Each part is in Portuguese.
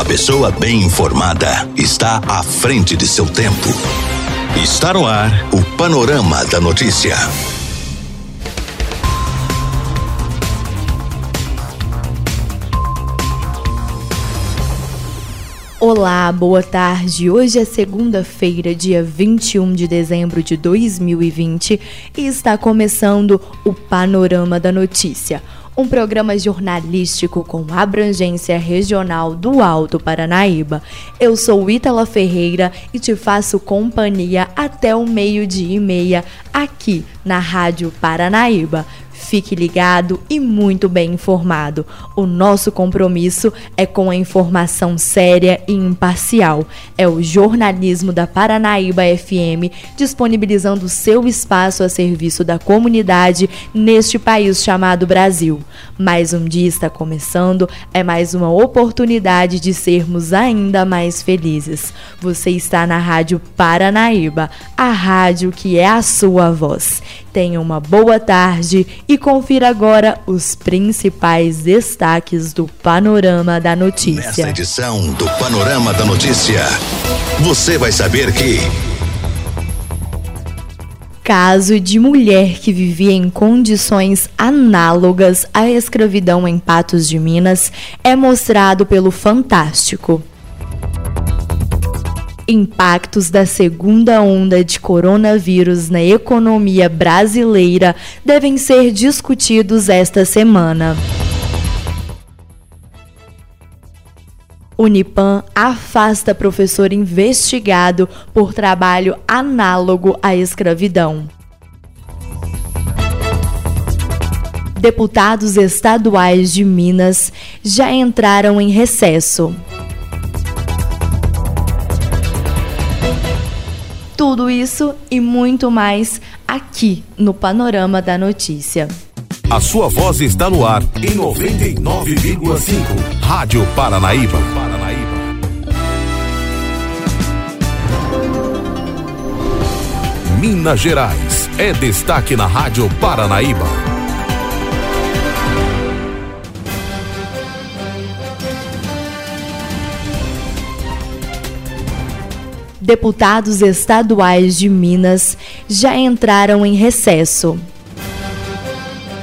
A pessoa bem informada está à frente de seu tempo. Está no ar o Panorama da Notícia. Olá, boa tarde. Hoje é segunda-feira, dia 21 de dezembro de 2020 e está começando o Panorama da Notícia, um programa jornalístico com abrangência regional do Alto Paranaíba. Eu sou Ítala Ferreira e te faço companhia até o meio-dia e meia aqui na Rádio Paranaíba. Fique ligado e muito bem informado. O nosso compromisso é com a informação séria e imparcial. É o jornalismo da Paranaíba FM disponibilizando seu espaço a serviço da comunidade neste país chamado Brasil. Mais um dia está começando, é mais uma oportunidade de sermos ainda mais felizes. Você está na Rádio Paranaíba, a rádio que é a sua voz. Tenha uma boa tarde e confira agora os principais destaques do Panorama da Notícia. Nesta edição do Panorama da Notícia, você vai saber que. Caso de mulher que vivia em condições análogas à escravidão em Patos de Minas é mostrado pelo Fantástico impactos da segunda onda de coronavírus na economia brasileira devem ser discutidos esta semana. Unipam afasta professor investigado por trabalho análogo à escravidão. Deputados estaduais de Minas já entraram em recesso. Tudo isso e muito mais aqui no Panorama da Notícia. A sua voz está no ar em 99,5. Rádio Paranaíba. Minas Gerais é destaque na Rádio Paranaíba. Deputados estaduais de Minas já entraram em recesso.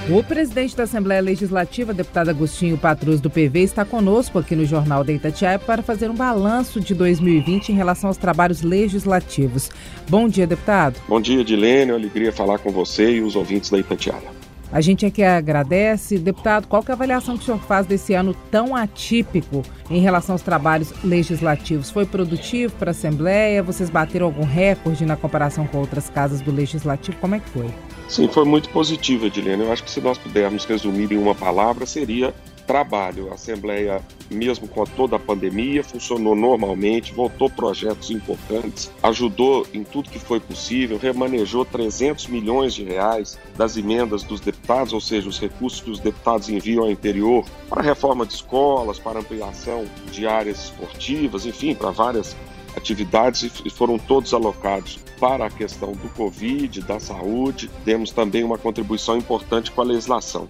O presidente da Assembleia Legislativa, deputado Agostinho Patrus do PV, está conosco aqui no Jornal da Itatiaia para fazer um balanço de 2020 em relação aos trabalhos legislativos. Bom dia, deputado. Bom dia, Dilene. Alegria falar com você e os ouvintes da Itatiaia. A gente aqui agradece. Deputado, qual é a avaliação que o senhor faz desse ano tão atípico em relação aos trabalhos legislativos? Foi produtivo para a Assembleia? Vocês bateram algum recorde na comparação com outras casas do Legislativo? Como é que foi? Sim, foi muito positivo, Edilene. Eu acho que se nós pudermos resumir em uma palavra, seria trabalho. A Assembleia, mesmo com toda a pandemia, funcionou normalmente, votou projetos importantes, ajudou em tudo que foi possível, remanejou 300 milhões de reais das emendas dos deputados, ou seja, os recursos que os deputados enviam ao interior para reforma de escolas, para ampliação de áreas esportivas, enfim, para várias atividades e foram todos alocados para a questão do Covid, da saúde. Demos também uma contribuição importante com a legislação.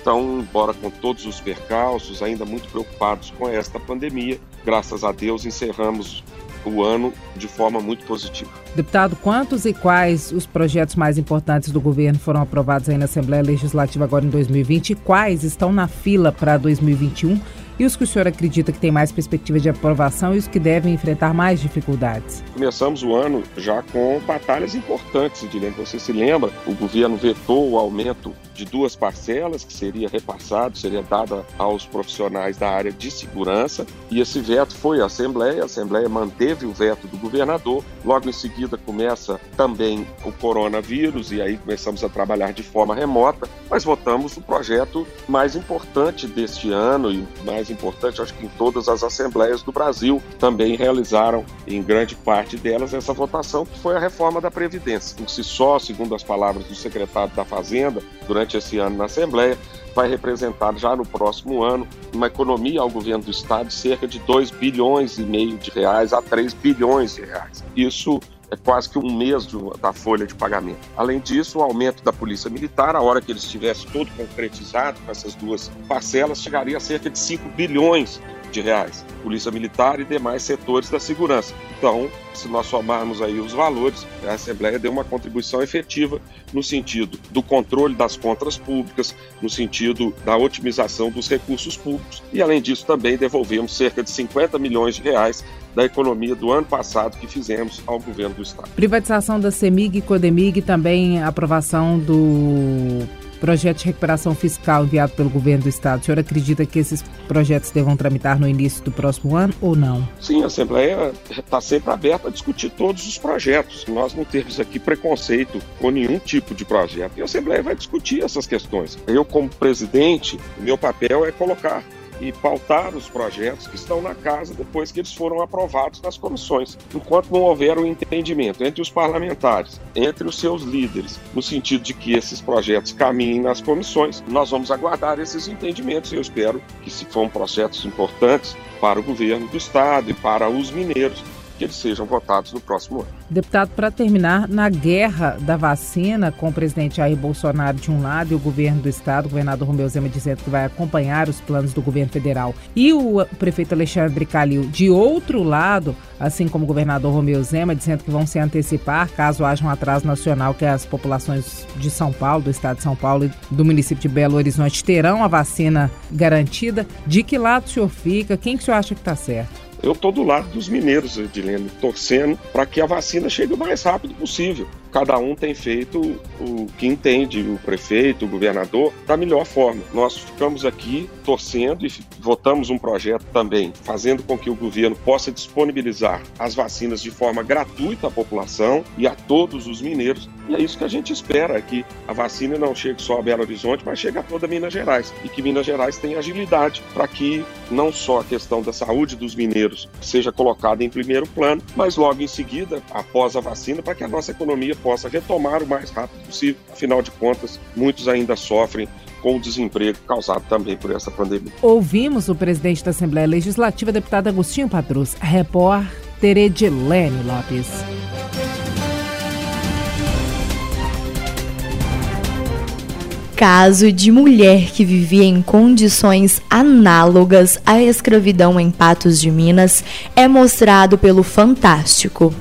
Então, embora com todos os percalços, ainda muito preocupados com esta pandemia, graças a Deus encerramos o ano de forma muito positiva. Deputado, quantos e quais os projetos mais importantes do governo foram aprovados aí na Assembleia Legislativa agora em 2020 e quais estão na fila para 2021? E os que o senhor acredita que tem mais perspectiva de aprovação e os que devem enfrentar mais dificuldades? Começamos o ano já com batalhas importantes, Edilene. Você se lembra, o governo vetou o aumento de duas parcelas, que seria repassado, seria dada aos profissionais da área de segurança, e esse veto foi à Assembleia, a Assembleia manteve o veto do governador, logo em seguida começa também o coronavírus, e aí começamos a trabalhar de forma remota, mas votamos o projeto mais importante deste ano e mais importante, acho que em todas as assembleias do Brasil também realizaram, em grande parte delas, essa votação, que foi a reforma da Previdência. Por si só, segundo as palavras do secretário da Fazenda, durante esse ano na Assembleia, vai representar já no próximo ano uma economia ao governo do estado cerca de 2 bilhões e meio de reais a 3 bilhões de reais. Isso é quase que um mês da folha de pagamento. Além disso, o aumento da Polícia Militar, a hora que ele estivesse todo concretizado com essas duas parcelas, chegaria a cerca de 5 bilhões de reais. Polícia Militar e demais setores da segurança. Então, se nós somarmos aí os valores, a Assembleia deu uma contribuição efetiva no sentido do controle das contas públicas, no sentido da otimização dos recursos públicos e, além disso, também devolvemos cerca de 50 milhões de reais da economia do ano passado que fizemos ao governo do Estado. Privatização da CEMIG e CODEMIG, também aprovação do projeto de recuperação fiscal enviado pelo governo do estado. O senhor acredita que esses projetos devam tramitar no início do próximo ano ou não? Sim, a Assembleia está sempre aberta a discutir todos os projetos. Nós não temos aqui preconceito com nenhum tipo de projeto. E a Assembleia vai discutir essas questões. Eu, como presidente, meu papel é colocar e pautar os projetos que estão na casa depois que eles foram aprovados nas comissões. Enquanto não houver um entendimento entre os parlamentares, entre os seus líderes, no sentido de que esses projetos caminhem nas comissões, nós vamos aguardar esses entendimentos e eu espero que, se for um projetos importantes para o governo do Estado e para os mineiros, que eles sejam votados no próximo ano. Deputado, para terminar, na guerra da vacina, com o presidente Jair Bolsonaro de um lado e o governo do estado, o governador Romeu Zema dizendo que vai acompanhar os planos do governo federal, e o prefeito Alexandre Calil de outro lado, assim como o governador Romeu Zema dizendo que vão se antecipar caso haja um atraso nacional que as populações de São Paulo, do estado de São Paulo e do município de Belo Horizonte terão a vacina garantida. De que lado o senhor fica? Quem que o senhor acha que está certo? Eu estou do lado dos mineiros, Edilene, torcendo para que a vacina chegue o mais rápido possível cada um tem feito o que entende, o prefeito, o governador, da melhor forma. Nós ficamos aqui torcendo e votamos um projeto também, fazendo com que o governo possa disponibilizar as vacinas de forma gratuita à população e a todos os mineiros. E é isso que a gente espera, que a vacina não chegue só a Belo Horizonte, mas chegue a toda Minas Gerais. E que Minas Gerais tenha agilidade para que não só a questão da saúde dos mineiros seja colocada em primeiro plano, mas logo em seguida, após a vacina, para que a nossa economia possa retomar o mais rápido possível. Afinal de contas, muitos ainda sofrem com o desemprego causado também por essa pandemia. Ouvimos o presidente da Assembleia Legislativa, deputado Agostinho Padrus, repórter Edilene Lopes. Caso de mulher que vivia em condições análogas à escravidão em Patos de Minas é mostrado pelo Fantástico.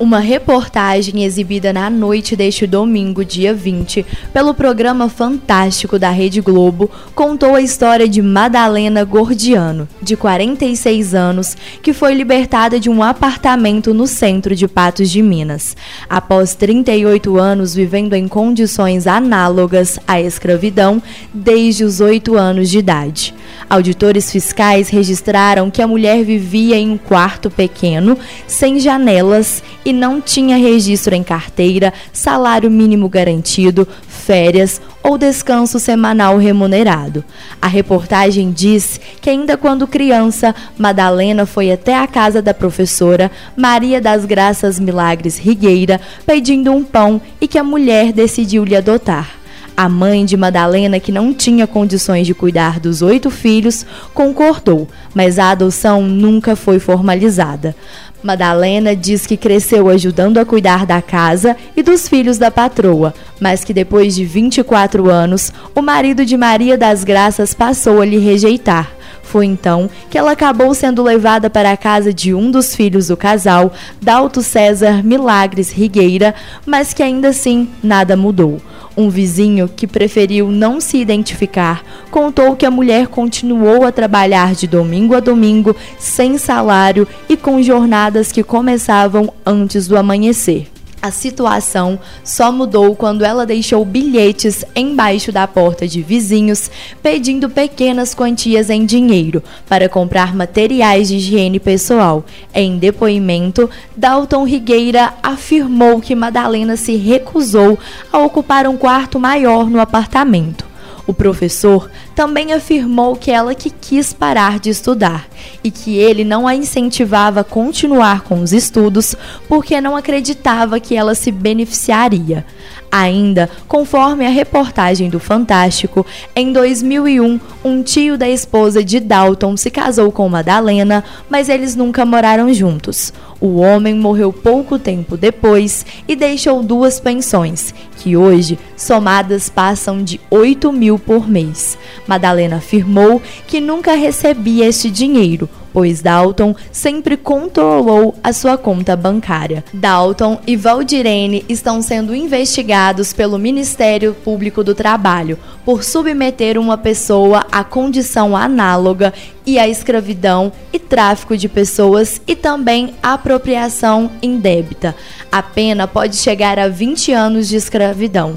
Uma reportagem exibida na noite deste domingo, dia 20, pelo programa Fantástico da Rede Globo, contou a história de Madalena Gordiano, de 46 anos, que foi libertada de um apartamento no centro de Patos de Minas. Após 38 anos vivendo em condições análogas à escravidão desde os 8 anos de idade. Auditores fiscais registraram que a mulher vivia em um quarto pequeno, sem janelas e não tinha registro em carteira, salário mínimo garantido, férias ou descanso semanal remunerado. A reportagem diz que, ainda quando criança, Madalena foi até a casa da professora Maria das Graças Milagres Rigueira pedindo um pão e que a mulher decidiu lhe adotar. A mãe de Madalena, que não tinha condições de cuidar dos oito filhos, concordou, mas a adoção nunca foi formalizada. Madalena diz que cresceu ajudando a cuidar da casa e dos filhos da patroa, mas que depois de 24 anos, o marido de Maria das Graças passou a lhe rejeitar. Foi então que ela acabou sendo levada para a casa de um dos filhos do casal, Dalto César Milagres Rigueira, mas que ainda assim nada mudou. Um vizinho que preferiu não se identificar contou que a mulher continuou a trabalhar de domingo a domingo, sem salário e com jornadas que começavam antes do amanhecer. A situação só mudou quando ela deixou bilhetes embaixo da porta de vizinhos pedindo pequenas quantias em dinheiro para comprar materiais de higiene pessoal. Em depoimento, Dalton Rigueira afirmou que Madalena se recusou a ocupar um quarto maior no apartamento. O professor também afirmou que ela que quis parar de estudar e que ele não a incentivava a continuar com os estudos porque não acreditava que ela se beneficiaria. Ainda, conforme a reportagem do Fantástico, em 2001, um tio da esposa de Dalton se casou com Madalena, mas eles nunca moraram juntos. O homem morreu pouco tempo depois e deixou duas pensões, que hoje, somadas, passam de 8 mil por mês. Madalena afirmou que nunca recebia este dinheiro, pois Dalton sempre controlou a sua conta bancária. Dalton e Valdirene estão sendo investigados pelo Ministério Público do Trabalho por submeter uma pessoa à condição análoga e à escravidão e tráfico de pessoas e também apropriação indébita. A pena pode chegar a 20 anos de escravidão.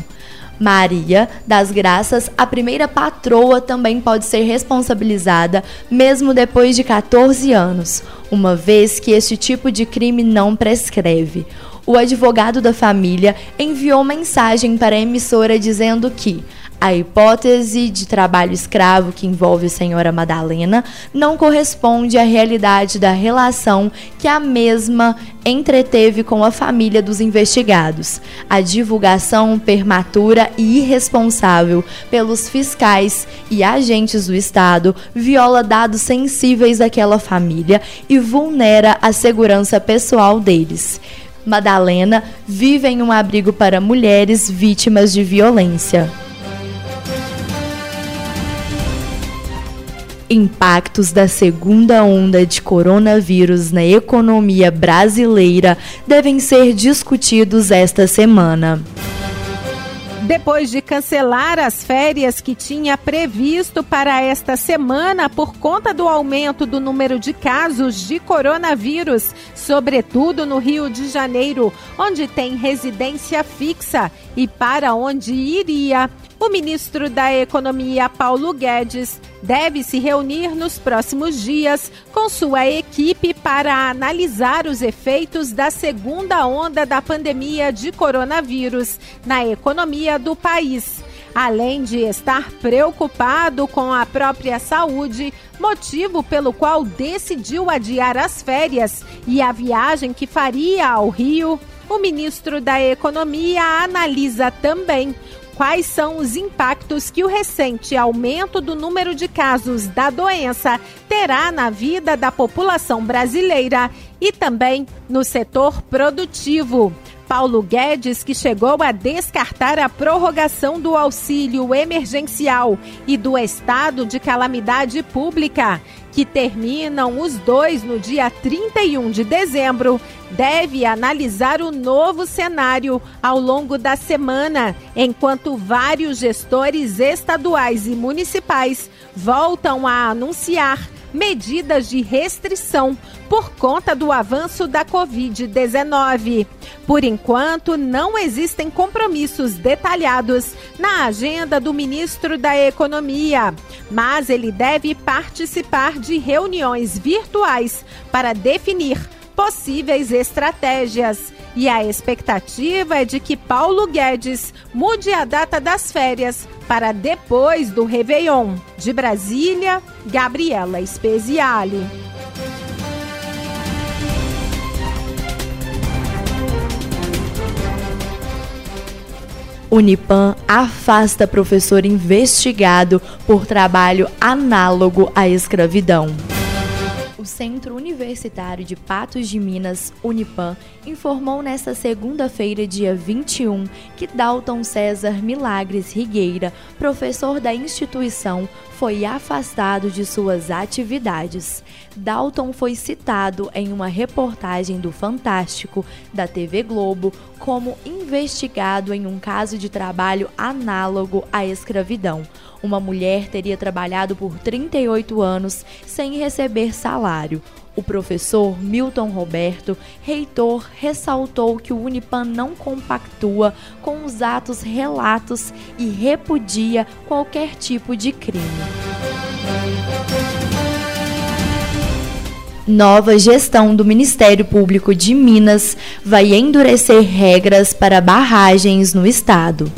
Maria das Graças, a primeira patroa, também pode ser responsabilizada, mesmo depois de 14 anos, uma vez que este tipo de crime não prescreve. O advogado da família enviou mensagem para a emissora dizendo que a hipótese de trabalho escravo que envolve a senhora Madalena não corresponde à realidade da relação que a mesma entreteve com a família dos investigados. A divulgação prematura e irresponsável pelos fiscais e agentes do Estado viola dados sensíveis daquela família e vulnera a segurança pessoal deles. Madalena vive em um abrigo para mulheres vítimas de violência. Impactos da segunda onda de coronavírus na economia brasileira devem ser discutidos esta semana. Depois de cancelar as férias que tinha previsto para esta semana por conta do aumento do número de casos de coronavírus, sobretudo no Rio de Janeiro, onde tem residência fixa e para onde iria, o ministro da Economia, Paulo Guedes, deve se reunir nos próximos dias com sua equipe para analisar os efeitos da segunda onda da pandemia de coronavírus na economia do país. Além de estar preocupado com a própria saúde, motivo pelo qual decidiu adiar as férias e a viagem que faria ao Rio, o ministro da Economia analisa também quais são os impactos que o recente aumento do número de casos da doença terá na vida da população brasileira e também no setor produtivo. Paulo Guedes, que chegou a descartar a prorrogação do auxílio emergencial e do estado de calamidade pública, que terminam os dois no dia 31 de dezembro, deve analisar o novo cenário ao longo da semana, enquanto vários gestores estaduais e municipais voltam a anunciar medidas de restrição por conta do avanço da Covid-19. Por enquanto, não existem compromissos detalhados na agenda do ministro da Economia, mas ele deve participar de reuniões virtuais para definir possíveis estratégias. E a expectativa é de que Paulo Guedes mude a data das férias para depois do Réveillon. De Brasília, Gabriela Speziale. Unipan afasta professor investigado por trabalho análogo à escravidão. O Centro Universitário de Patos de Minas, Unipan, informou nesta segunda-feira, dia 21, que Dalton César Milagres Rigueira, professor da instituição, foi afastado de suas atividades. Dalton foi citado em uma reportagem do Fantástico da TV Globo como investigado em um caso de trabalho análogo à escravidão. Uma mulher teria trabalhado por 38 anos sem receber salário. O professor Milton Roberto, reitor, ressaltou que o Unipan não compactua com os atos relatos e repudia qualquer tipo de crime. Nova gestão do Ministério Público de Minas vai endurecer regras para barragens no estado.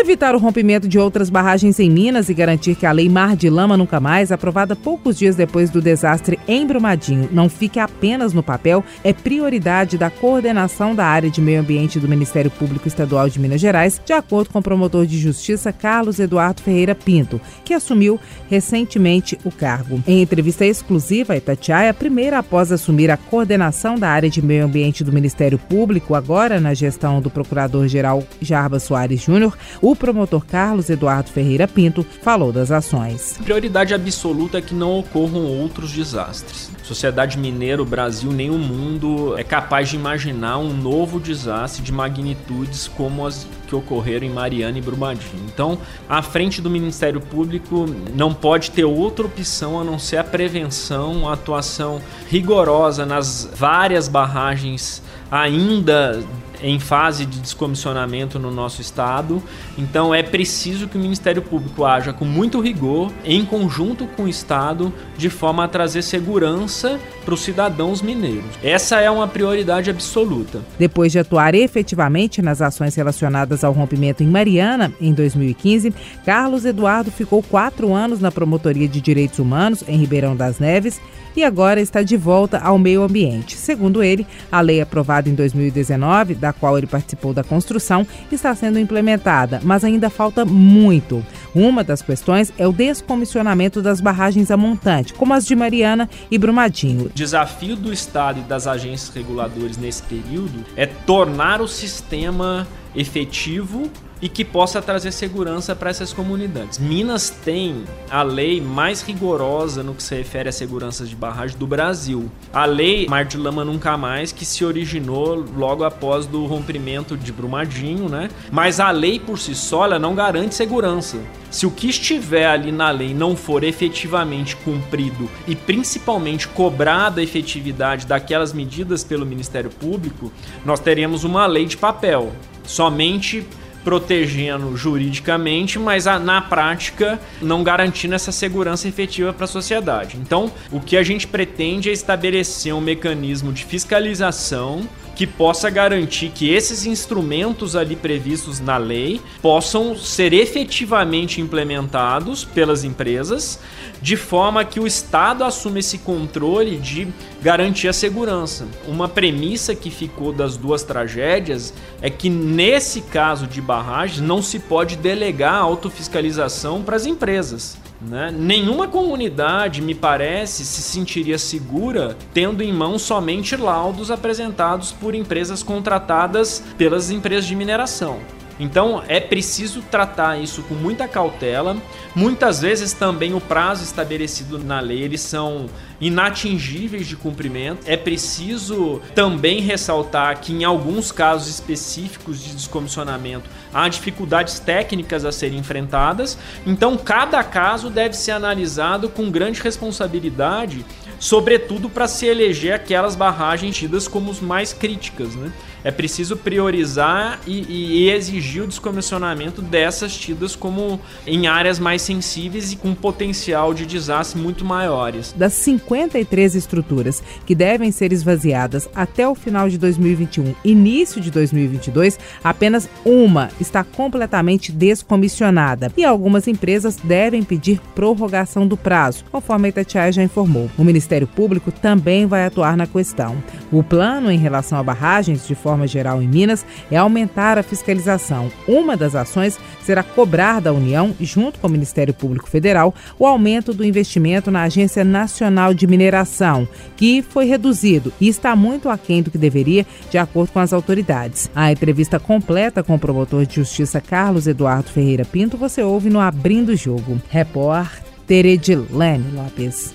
Evitar o rompimento de outras barragens em Minas e garantir que a Lei Mar de Lama Nunca Mais, aprovada poucos dias depois do desastre em Brumadinho, não fique apenas no papel, é prioridade da coordenação da área de meio ambiente do Ministério Público Estadual de Minas Gerais, de acordo com o promotor de justiça Carlos Eduardo Ferreira Pinto, que assumiu recentemente o cargo. Em entrevista exclusiva a Itatiaia, primeira após assumir a coordenação da área de meio ambiente do Ministério Público, agora na gestão do Procurador-Geral Jarba Soares Júnior, o promotor Carlos Eduardo Ferreira Pinto falou das ações. Prioridade absoluta é que não ocorram outros desastres. Sociedade mineira, o Brasil nem o mundo é capaz de imaginar um novo desastre de magnitudes como as que ocorreram em Mariana e Brumadinho. Então, à frente do Ministério Público não pode ter outra opção a não ser a prevenção, a atuação rigorosa nas várias barragens ainda em fase de descomissionamento no nosso estado. Então é preciso que o Ministério Público haja com muito rigor, em conjunto com o Estado, de forma a trazer segurança para os cidadãos mineiros. Essa é uma prioridade absoluta. Depois de atuar efetivamente nas ações relacionadas ao rompimento em Mariana, em 2015, Carlos Eduardo ficou quatro anos na Promotoria de Direitos Humanos, em Ribeirão das Neves e agora está de volta ao meio ambiente. Segundo ele, a lei aprovada em 2019, da qual ele participou da construção, está sendo implementada, mas ainda falta muito. Uma das questões é o descomissionamento das barragens a montante, como as de Mariana e Brumadinho. O desafio do Estado e das agências reguladoras nesse período é tornar o sistema efetivo e que possa trazer segurança para essas comunidades. Minas tem a lei mais rigorosa no que se refere à segurança de barragem do Brasil. A lei Mar de Lama Nunca Mais, que se originou logo após do rompimento de Brumadinho, né? Mas a lei por si só ela não garante segurança. Se o que estiver ali na lei não for efetivamente cumprido e principalmente cobrada a efetividade daquelas medidas pelo Ministério Público, nós teremos uma lei de papel, somente protegendo juridicamente, mas na prática não garantindo essa segurança efetiva para a sociedade. Então, o que a gente pretende é estabelecer um mecanismo de fiscalização que possa garantir que esses instrumentos ali previstos na lei possam ser efetivamente implementados pelas empresas, de forma que o Estado assuma esse controle de garantir a segurança. Uma premissa que ficou das duas tragédias é que nesse caso de barragem não se pode delegar a autofiscalização para as empresas. Né? Nenhuma comunidade, me parece, se sentiria segura tendo em mão somente laudos apresentados por empresas contratadas pelas empresas de mineração. Então é preciso tratar isso com muita cautela. Muitas vezes também o prazo estabelecido na lei eles são inatingíveis de cumprimento. É preciso também ressaltar que em alguns casos específicos de descomissionamento há dificuldades técnicas a serem enfrentadas. Então cada caso deve ser analisado com grande responsabilidade, sobretudo para se eleger aquelas barragens tidas como as mais críticas, né? É preciso priorizar e, e, exigir o descomissionamento dessas tidas como em áreas mais sensíveis e com potencial de desastre muito maiores. Das 53 estruturas que devem ser esvaziadas até o final de 2021, início de 2022, apenas uma está completamente descomissionada e algumas empresas devem pedir prorrogação do prazo, conforme a Itatiaia já informou. O Ministério Público também vai atuar na questão. O plano em relação a barragens de forma forma geral em Minas é aumentar a fiscalização. Uma das ações será cobrar da União, junto com o Ministério Público Federal, o aumento do investimento na Agência Nacional de Mineração, que foi reduzido e está muito aquém do que deveria, de acordo com as autoridades. A entrevista completa com o promotor de justiça Carlos Eduardo Ferreira Pinto você ouve no Abrindo o Jogo. Repórter Edilene Lopes.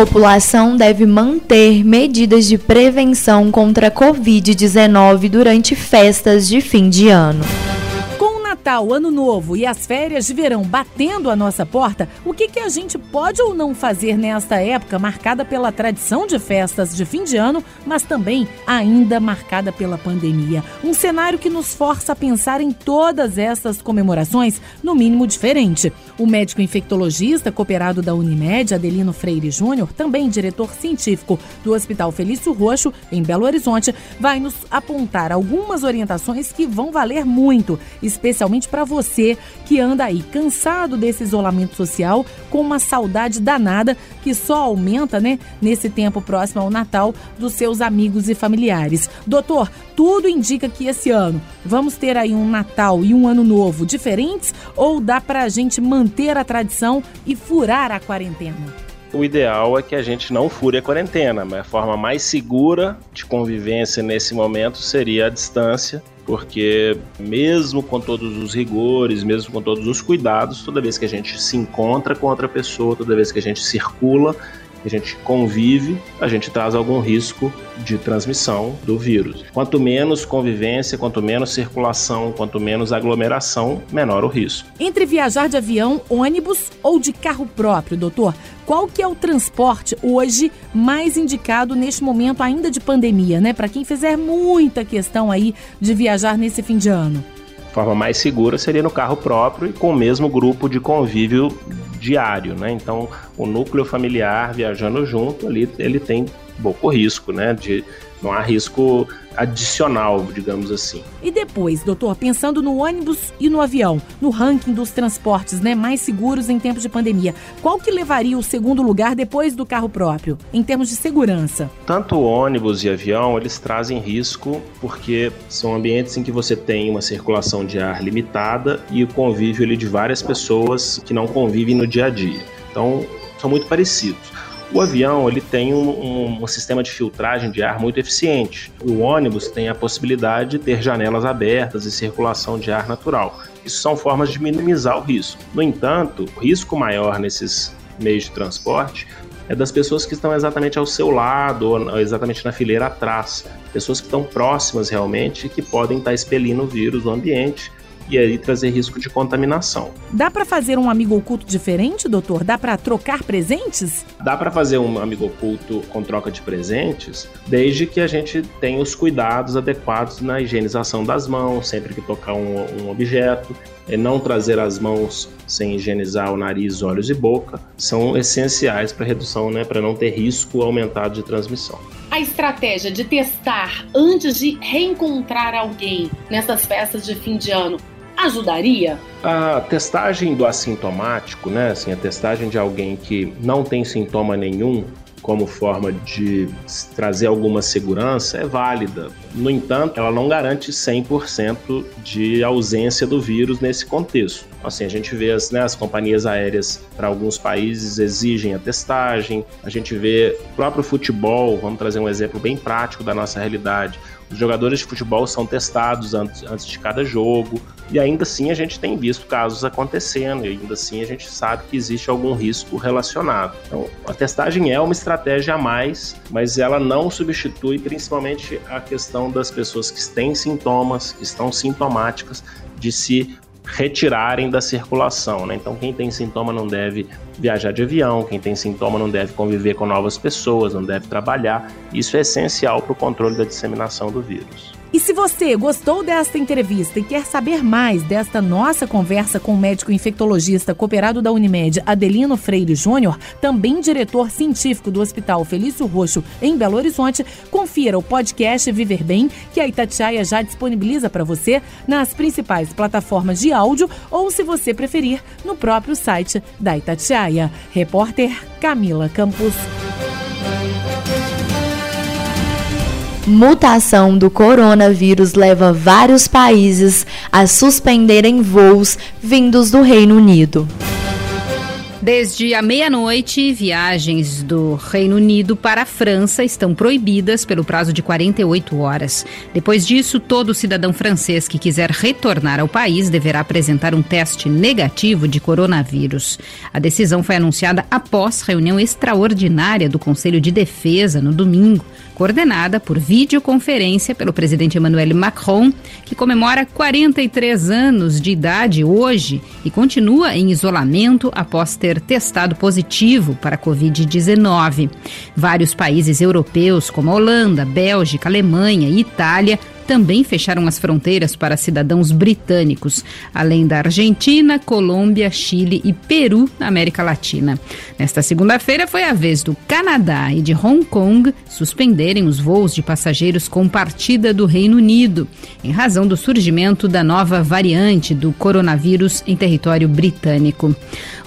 População deve manter medidas de prevenção contra a Covid-19 durante festas de fim de ano. Natal, Ano Novo e as férias de verão batendo a nossa porta, o que, que a gente pode ou não fazer nesta época marcada pela tradição de festas de fim de ano, mas também ainda marcada pela pandemia? Um cenário que nos força a pensar em todas essas comemorações, no mínimo diferente. O médico infectologista cooperado da Unimed, Adelino Freire Júnior, também diretor científico do Hospital Felício Roxo, em Belo Horizonte, vai nos apontar algumas orientações que vão valer muito, especialmente para você que anda aí cansado desse isolamento social, com uma saudade danada que só aumenta, né, nesse tempo próximo ao Natal dos seus amigos e familiares. Doutor, tudo indica que esse ano vamos ter aí um Natal e um Ano Novo diferentes ou dá para a gente manter a tradição e furar a quarentena? o ideal é que a gente não fure a quarentena, mas a forma mais segura de convivência nesse momento seria a distância, porque mesmo com todos os rigores, mesmo com todos os cuidados, toda vez que a gente se encontra com outra pessoa, toda vez que a gente circula, a gente convive, a gente traz algum risco de transmissão do vírus. Quanto menos convivência, quanto menos circulação, quanto menos aglomeração, menor o risco. Entre viajar de avião, ônibus ou de carro próprio, doutor, qual que é o transporte hoje mais indicado neste momento ainda de pandemia, né? Para quem fizer muita questão aí de viajar nesse fim de ano. A forma mais segura seria no carro próprio e com o mesmo grupo de convívio diário, né? Então, o núcleo familiar viajando junto ali, ele tem pouco risco, né? De não há risco adicional, digamos assim. E depois, doutor, pensando no ônibus e no avião, no ranking dos transportes né, mais seguros em tempos de pandemia, qual que levaria o segundo lugar depois do carro próprio, em termos de segurança? Tanto o ônibus e avião, eles trazem risco porque são ambientes em que você tem uma circulação de ar limitada e o convívio ali, de várias pessoas que não convivem no dia a dia. Então, são muito parecidos. O avião ele tem um, um, um, sistema de filtragem de ar muito eficiente. O ônibus tem a possibilidade de ter janelas abertas e circulação de ar natural. Isso são formas de minimizar o risco. No entanto, o risco maior nesses meios de transporte é das pessoas que estão exatamente ao seu lado, ou exatamente na fileira atrás. Pessoas que estão próximas realmente e que podem estar expelindo o vírus no ambiente e aí trazer risco de contaminação. Dá para fazer um amigo oculto diferente, doutor? Dá para trocar presentes? Dá para fazer um amigo oculto com troca de presentes, desde que a gente tenha os cuidados adequados na higienização das mãos, sempre que tocar um, um objeto, e não trazer as mãos sem higienizar o nariz, olhos e boca, são essenciais para redução, né, para não ter risco aumentado de transmissão. A estratégia de testar antes de reencontrar alguém nessas festas de fim de ano ajudaria? A testagem do assintomático, né, assim, a testagem de alguém que não tem sintoma nenhum, como forma de trazer alguma segurança é válida. No entanto, ela não garante 100% de ausência do vírus nesse contexto. Assim, a gente vê as, né, as companhias aéreas para alguns países exigem a testagem, a gente vê o próprio futebol, vamos trazer um exemplo bem prático da nossa realidade. Os jogadores de futebol são testados antes, antes de cada jogo, e ainda assim a gente tem visto casos acontecendo, e ainda assim a gente sabe que existe algum risco relacionado. Então, a testagem é uma estratégia a mais, mas ela não substitui principalmente a questão das pessoas que têm sintomas, que estão sintomáticas, de se retirarem da circulação. Né? Então, quem tem sintoma não deve viajar de avião, quem tem sintoma não deve conviver com novas pessoas, não deve trabalhar. Isso é essencial para o controle da disseminação do vírus. E se você gostou desta entrevista e quer saber mais desta nossa conversa com o médico infectologista cooperado da Unimed, Adelino Freire Júnior, também diretor científico do Hospital Felício Roxo, em Belo Horizonte, confira o podcast Viver Bem, que a Itatiaia já disponibiliza para você nas principais plataformas de áudio ou, se você preferir, no próprio site da Itatiaia. Repórter Camila Campos. Mutação do coronavírus leva vários países a suspenderem voos vindos do Reino Unido. Desde a meia-noite, viagens do Reino Unido para a França estão proibidas pelo prazo de 48 horas. Depois disso, todo cidadão francês que quiser retornar ao país deverá apresentar um teste negativo de coronavírus. A decisão foi anunciada após reunião extraordinária do Conselho de Defesa no domingo coordenada por videoconferência pelo presidente Emmanuel Macron, que comemora 43 anos de idade hoje e continua em isolamento após ter testado positivo para a Covid-19. Vários países europeus, como a Holanda, Bélgica, Alemanha e Itália, também fecharam as fronteiras para cidadãos britânicos, além da Argentina, Colômbia, Chile e Peru, na América Latina. Nesta segunda-feira foi a vez do Canadá e de Hong Kong suspenderem os voos de passageiros com partida do Reino Unido, em razão do surgimento da nova variante do coronavírus em território britânico.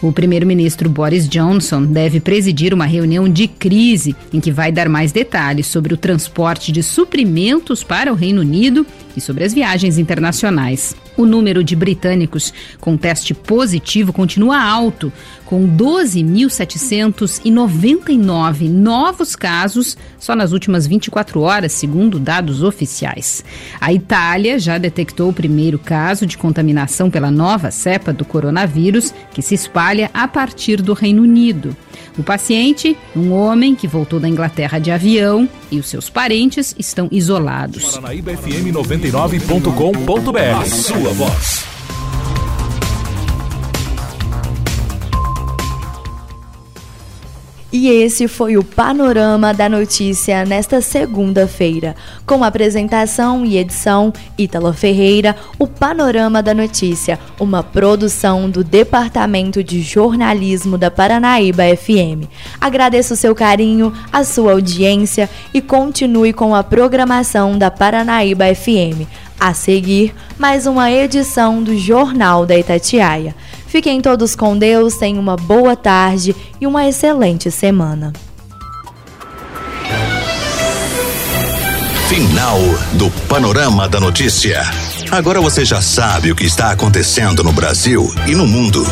O primeiro-ministro Boris Johnson deve presidir uma reunião de crise em que vai dar mais detalhes sobre o transporte de suprimentos para o Reino Unido e sobre as viagens internacionais. O número de britânicos com teste positivo continua alto, com 12.799 novos casos só nas últimas 24 horas, segundo dados oficiais. A Itália já detectou o primeiro caso de contaminação pela nova cepa do coronavírus, que se espalha a partir do Reino Unido. O paciente, um homem que voltou da Inglaterra de avião, e os seus parentes estão isolados. Paranaíba FM 99.com.br. Sua voz. E esse foi o panorama da notícia nesta segunda-feira. Com apresentação e edição Ítalo Ferreira, o Panorama da Notícia, uma produção do Departamento de Jornalismo da Paranaíba FM. Agradeço o seu carinho, a sua audiência e continue com a programação da Paranaíba FM. A seguir, mais uma edição do Jornal da Itatiaia. Fiquem todos com Deus, tenham uma boa tarde e uma excelente semana. Final do Panorama da Notícia. Agora você já sabe o que está acontecendo no Brasil e no mundo.